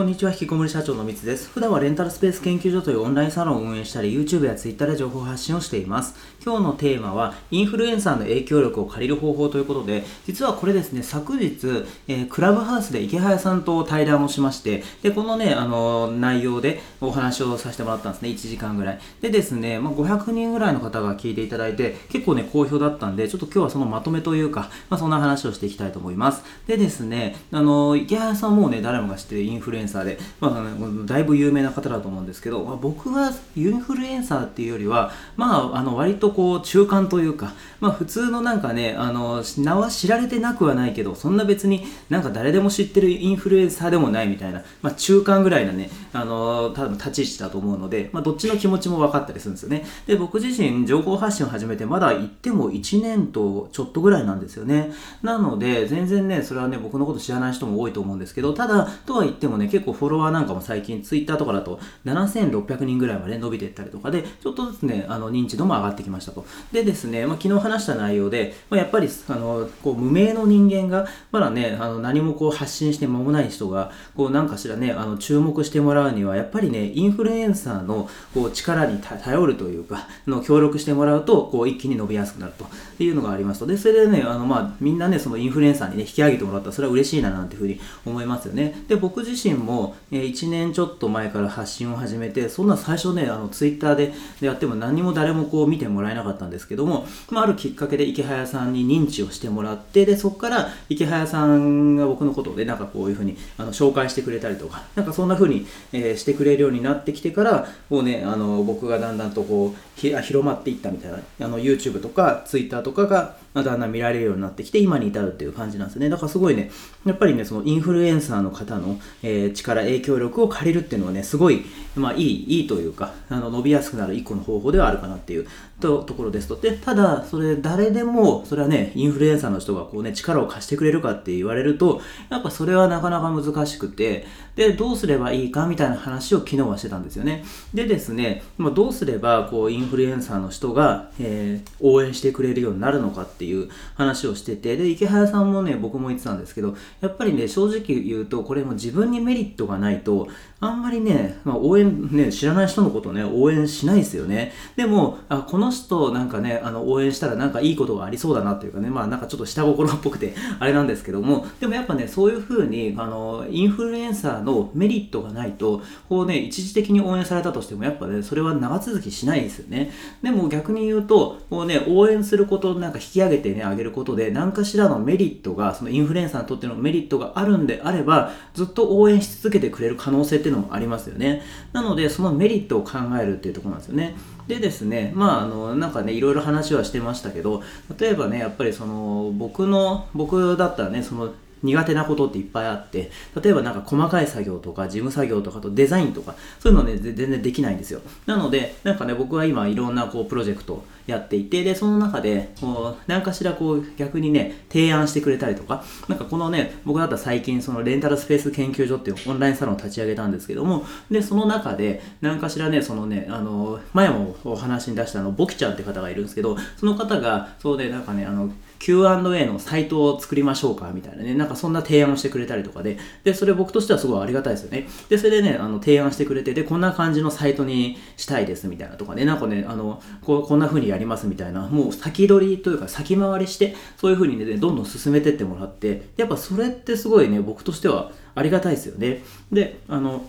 こんにちは、引きこもり社長のみつです。普段はレンタルスペース研究所というオンラインサロンを運営したり、YouTube や Twitter で情報発信をしています。今日のテーマは、インフルエンサーの影響力を借りる方法ということで、実はこれですね、昨日、えー、クラブハウスで池早さんと対談をしまして、で、このね、あの、内容でお話をさせてもらったんですね、1時間ぐらい。でですね、まあ、500人ぐらいの方が聞いていただいて、結構ね、好評だったんで、ちょっと今日はそのまとめというか、まあ、そんな話をしていきたいと思います。でですね、あの、池早さんもね、誰もが知ってるインフルエンサーで、まあだいぶ有名な方だと思うんですけど、まあ、僕はインフルエンサーっていうよりは、まあ、あの割とこう中間というか、まあ、普通のなんかねあの名は知られてなくはないけどそんな別になんか誰でも知ってるインフルエンサーでもないみたいな、まあ、中間ぐらいなねあの多分立ち位置だと思うので、まあ、どっちの気持ちも分かったりするんですよね。で僕自身情報発信を始めてまだ言っても1年とちょっとぐらいなんですよね。なので全然ねそれはね僕のこと知らない人も多いと思うんですけどただとは言ってもね結構フォロワーなんかも最近ツイッターとかだと7600人ぐらいまで伸びていったりとかで、ちょっとずつね、あの認知度も上がってきましたと。でですね、まあ、昨日話した内容で、まあ、やっぱりあのこう無名の人間が、まだね、あの何もこう発信して間もない人が、こうなんかしらね、あの注目してもらうには、やっぱりね、インフルエンサーのこう力に頼るというか、の協力してもらうと、こう一気に伸びやすくなるというのがありますと。で、それでね、あのまあ、みんなね、そのインフルエンサーにね、引き上げてもらったら、それは嬉しいななんていうふうに思いますよね。で、僕自身も、えー、1年ちょっと前から発信を始めて、そんな最初ね、あのツイッターでやっても何も誰もこう見てもらえなかったんですけども、まあ、あるきっかけで池早さんに認知をしてもらって、で、そこから池早さんが僕のことでなんかこういうふうにあの紹介してくれたりとか、なんかそんなふうに、えー、してくれるようになってきてから、もうね、あの僕がだんだんとこうひ広まっていったみたいな、あの YouTube とか Twitter とかがだんだん見られるようになってきて、今に至るっていう感じなんですね。だからすごいね、やっぱりね、そのインフルエンサーの方の、えー、力、影響力を借りるっていうのはね、すごい、まあいい、いいというか、あの伸びやすくなる一個の方法ではあるかなっていうとところですと。で、ただ、それ誰でも、それはね、インフルエンサーの人がこうね、力を貸してくれるかって言われると、やっぱそれはなかなか難しくて、で、どうすればいいかみたいな話を昨日はしてたんですよね。でですね、まあ、どうすれば、こう、インフルエンサーの人が、えー、応援してくれるようになるのかっていう話をしてて、で、池早さんもね、僕も言ってたんですけど、やっぱりね、正直言うと、これも自分にメリットリットがないと、あんまりね、まあ、応援、ね、知らない人のことね、応援しないですよね。でも、あ、この人なんかね、あの、応援したらなんかいいことがありそうだなっていうかね、まあなんかちょっと下心っぽくて、あれなんですけども、でもやっぱね、そういう風に、あの、インフルエンサーのメリットがないと、こうね、一時的に応援されたとしても、やっぱね、それは長続きしないですよね。でも逆に言うと、こうね、応援することなんか引き上げてね、あげることで、何かしらのメリットが、そのインフルエンサーにとってのメリットがあるんであれば、ずっと応援し続けてくれる可能性っていうのもありますよね。なので、そのメリットを考えるっていうところなんですよね。でですね、まあ、あの、なんかね、いろいろ話はしてましたけど、例えばね、やっぱりその、僕の、僕だったらね、その、苦手なことっていっぱいあって、例えばなんか細かい作業とか事務作業とかとデザインとか、そういうのね、全然できないんですよ。なので、なんかね、僕は今いろんなこうプロジェクトやっていて、で、その中で、こう、何かしらこう逆にね、提案してくれたりとか、なんかこのね、僕だったら最近そのレンタルスペース研究所っていうオンラインサロンを立ち上げたんですけども、で、その中で、何かしらね、そのね、あの、前もお話に出したあの、ボキちゃんって方がいるんですけど、その方が、そうで、なんかね、あの、Q&A のサイトを作りましょうかみたいなね、なんかそんな提案をしてくれたりとかで、で、それ僕としてはすごいありがたいですよね。で、それでね、あの、提案してくれて、で、こんな感じのサイトにしたいですみたいなとかね、なんかね、あの、ここんな風にやりますみたいな、もう先取りというか先回りして、そういう風にね、どんどん進めてってもらって、やっぱそれってすごいね、僕としてはありがたいですよね。で、あの、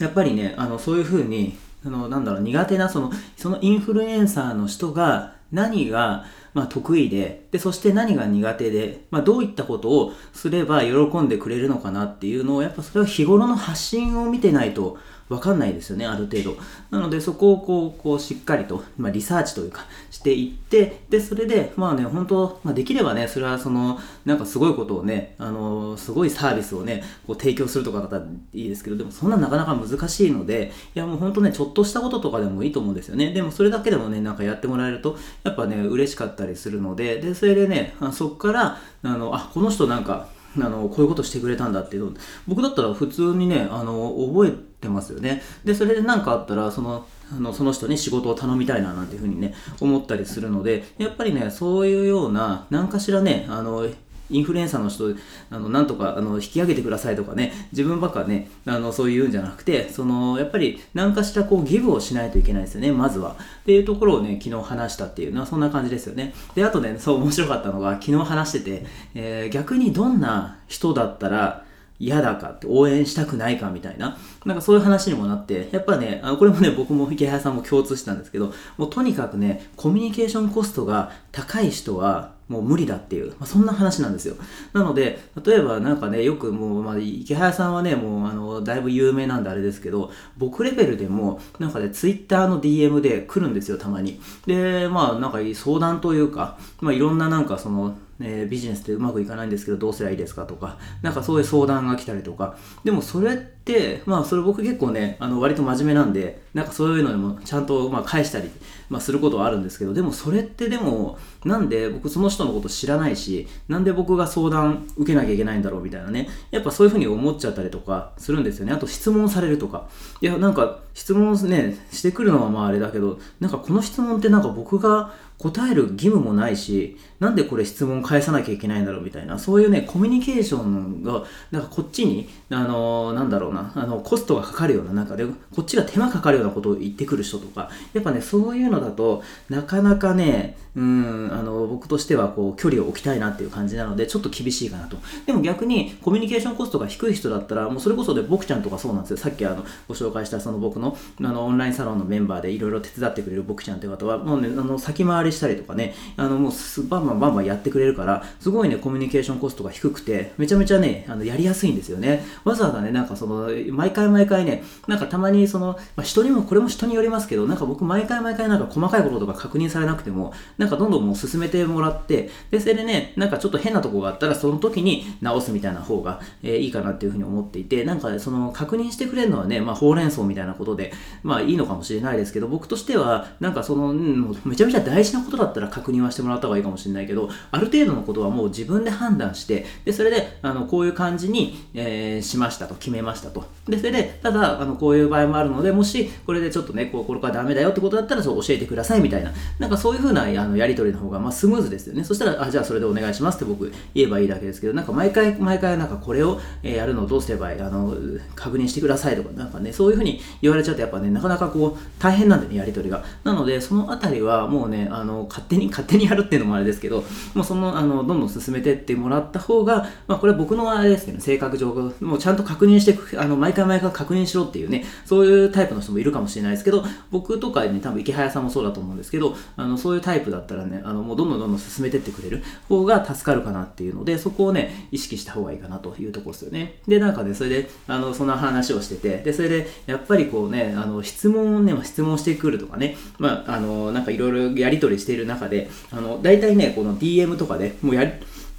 やっぱりね、あの、そういう風に、あの、なんだろう、苦手な、その、そのインフルエンサーの人が、何が、まあ、得意でで、そして何が苦手で、まあ、どういったことをすれば喜んでくれるのかなっていうのを、やっぱそれは日頃の発信を見てないとわかんないですよね、ある程度。なので、そこをこう、こうしっかりと、まあ、リサーチというか、していって、で、それで、まあね、本当、まあ、できればね、それはその、なんかすごいことをね、あの、すごいサービスをね、こう提供するとかだったらいいですけど、でもそんななかなか難しいので、いやもう本当ね、ちょっとしたこととかでもいいと思うんですよね。でもそれだけでもね、なんかやってもらえると、やっぱね、嬉しかったりするので、で、それでね、そこから、あの、あ、この人なんか、あのこういうことしてくれたんだっていうの僕だったら普通にねあの覚えてますよね。でそれで何かあったらそのあのその人に仕事を頼みたいななんていうふうにね思ったりするのでやっぱりねそういうような何かしらねあのインフルエンサーの人、あの、なんとか、あの、引き上げてくださいとかね、自分ばっかね、あの、そういうんじゃなくて、その、やっぱり、何かしらこう、ギブをしないといけないですよね、まずは。っていうところをね、昨日話したっていうのは、そんな感じですよね。で、あとね、そう面白かったのが、昨日話してて、えー、逆にどんな人だったら、嫌だかって応援したくないかみたいな、なんかそういう話にもなって、やっぱね、あのこれもね、僕も池原さんも共通したんですけど、もうとにかくね、コミュニケーションコストが高い人は、もう無理だっていう、まあ、そんな話なんですよ。なので、例えばなんかね、よくもう、まあ、池原さんはね、もう、あの、だいぶ有名なんであれですけど、僕レベルでも、なんかね、ツイッターの DM で来るんですよ、たまに。で、まあ、なんか相談というか、まあ、いろんななんかその、えー、ビジネスってうまくいかないんですけどどうすればいいですかとか、なんかそういう相談が来たりとか、でもそれって、まあそれ僕結構ね、あの割と真面目なんで、なんかそういうのにもちゃんとま返したり、まあ、することはあるんですけど、でもそれってでも、なんで僕その人のこと知らないし、なんで僕が相談受けなきゃいけないんだろうみたいなね、やっぱそういうふうに思っちゃったりとかするんですよね。あと質問されるとか。いや、なんか質問ね、してくるのはまああれだけど、なんかこの質問ってなんか僕が答える義務もないし、なんでこれ質問返さなきゃいけないんだろうみたいな、そういうね、コミュニケーションが、なんかこっちに、あのー、なんだろうな、あの、コストがかかるような中で、こっちが手間かかるようなことを言ってくる人とか、やっぱね、そういうのだとなかなかね、うん、あの、僕としてはこう、距離を置きたいなっていう感じなので、ちょっと厳しいかなと。でも逆に、コミュニケーションコストが低い人だったら、もうそれこそで、僕ちゃんとかそうなんですよ。さっきあの、ご紹介したその僕の、あの、オンラインサロンのメンバーでいろいろ手伝ってくれる僕ちゃんって方は、もうね、あの、先回りしたりとかね、あの、もう、バンバンバンバンやってくれるから、すごいね、コミュニケーションコストが低くて、めちゃめちゃね、あの、やりやすいんですよね。わざわざね、なんかその、毎回毎回ね、なんかたまにその、まあ、人にも、これも人によりますけど、なんか僕毎回毎回なんか細かいこととか確認されなくても、なんかどんどんもう進めてもらって、で、それでね、なんかちょっと変なとこがあったら、その時に直すみたいな方が、えー、いいかなっていうふうに思っていて、なんか、その確認してくれるのはね、まあ、ほうれん草みたいなことで、でまあいいのかもしれないですけど、僕としては、なんかその、うん、めちゃめちゃ大事なことだったら確認はしてもらった方がいいかもしれないけど、ある程度のことはもう自分で判断して、で、それで、あの、こういう感じに、えー、しましたと、決めましたと。で、それで、ただ、あの、こういう場合もあるので、もし、これでちょっとね、こう、これからダメだよってことだったら、そう教えてくださいみたいな、なんかそういうふうな、あの、やり取りの方が、まあ、スムーズですよね。そしたら、あ、じゃあそれでお願いしますって僕言えばいいだけですけど、なんか毎回、毎回、なんかこれを、え、やるのをどうすればいい、あの、確認してくださいとか、なんかね、そういうふうに言われちゃうと、やっぱね、なかなかこう、大変なんでね、やり取りが。なので、そのあたりは、もうね、あの、勝手に、勝手にやるっていうのもあれですけど、もうその、あの、どんどん進めてってもらった方が、まあ、これは僕のあれですけど、性格上、もうちゃんと確認して、あの、毎回毎回確認しろっていうね、そういうタイプの人もいるかもしれないですけど、僕とかね、多分池早さんもそうだと思うんですけど、あの、そういうタイプだったらね、あの、もうどんどんどんどん進めてってくれる方が助かるかなっていうので、そこをね、意識した方がいいかなというところですよね。で、なんかね、それで、あの、そんな話をしてて、で、それで、やっぱりこうね、あの、質問をね、質問してくるとかね、まあ、あの、なんかいろいろやり取りしている中で、あの、大体ね、この DM とかでもうやり、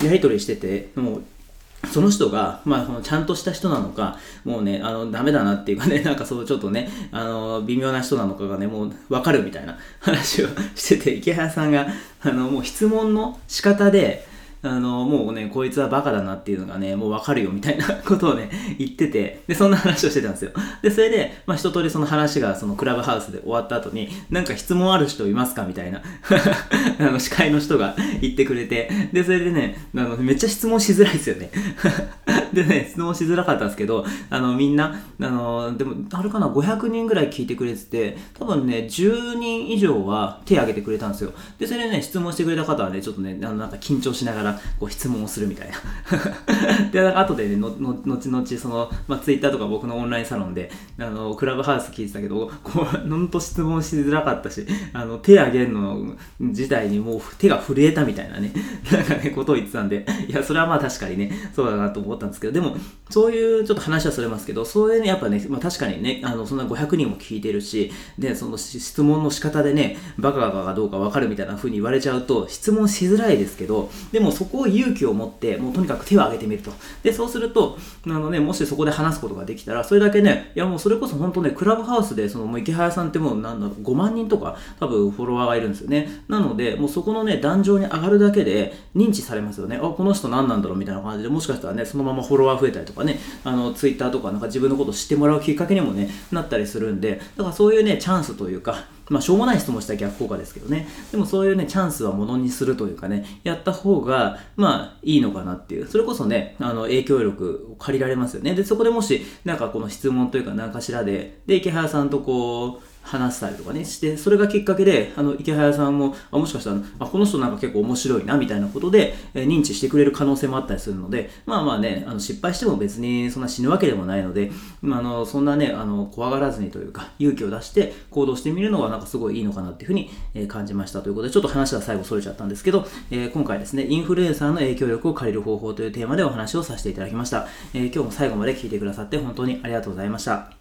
やり取りしてて、もう、その人が、まあ、そのちゃんとした人なのか、もうね、あの、ダメだなっていうかね、なんかそう、ちょっとね、あの、微妙な人なのかがね、もう、わかるみたいな話をしてて、池原さんが、あの、もう質問の仕方で、あの、もうね、こいつはバカだなっていうのがね、もうわかるよみたいなことをね、言ってて、で、そんな話をしてたんですよ。で、それで、まあ一通りその話がそのクラブハウスで終わった後に、なんか質問ある人いますかみたいな、あの、司会の人が言ってくれて、で、それでね、あの、めっちゃ質問しづらいですよね。でね、質問しづらかったんですけど、あの、みんな、あの、でも、あれかな、500人ぐらい聞いてくれてて、多分ね、10人以上は手挙げてくれたんですよ。で、それでね、質問してくれた方はね、ちょっとね、あの、なんか緊張しながら、こう質問をするみたいな で、なんか後でね、のの後々その、まあ、ツイッターとか僕のオンラインサロンで、あの、クラブハウス聞いてたけど、こう、ほんと質問しづらかったし、あの、手挙げるの自体にもう手が震えたみたいなね、なんかね、ことを言ってたんで、いや、それはまあ確かにね、そうだなと思ったんですけど、でも、そういうちょっと話はそれますけど、そういうね、やっぱね、まあ確かにね、あの、そんな500人も聞いてるし、で、その質問の仕方でね、バカかどうかわかるみたいな風に言われちゃうと、質問しづらいですけど、でもそこを勇気を持って、もうとにかく手を挙げてみると。で、そうすると、あのね、もしそこで話すことができたら、それだけね、いやもうそれこそ本当ね、クラブハウスで、そのもう池原さんってもうなんだろう、5万人とか多分フォロワーがいるんですよね。なので、もうそこのね、壇上に上がるだけで認知されますよね。あ、この人何なんだろうみたいな感じで、もしかしたらね、そのままフォロワー増えたりとかね、あの、ツイッターとかなんか自分のこと知ってもらうきっかけにもね、なったりするんで、だからそういうね、チャンスというか、まあ、しょうもない質問した逆効果ですけどね。でもそういうね、チャンスはものにするというかね、やった方が、まあ、いいのかなっていう。それこそね、あの、影響力を借りられますよね。で、そこでもし、なんかこの質問というか何かしらで、で、池原さんとこう、話したりとかねして、それがきっかけで、あの、池早さんも、あもしかしたら、あ、この人なんか結構面白いな、みたいなことで、えー、認知してくれる可能性もあったりするので、まあまあね、あの、失敗しても別にそんな死ぬわけでもないので、まあ、あの、そんなね、あの、怖がらずにというか、勇気を出して行動してみるのはなんかすごいいいのかなっていうふうに、えー、感じましたということで、ちょっと話は最後それちゃったんですけど、えー、今回ですね、インフルエンサーの影響力を借りる方法というテーマでお話をさせていただきました。え今日も最後まで聞いてくださって本当にありがとうございました。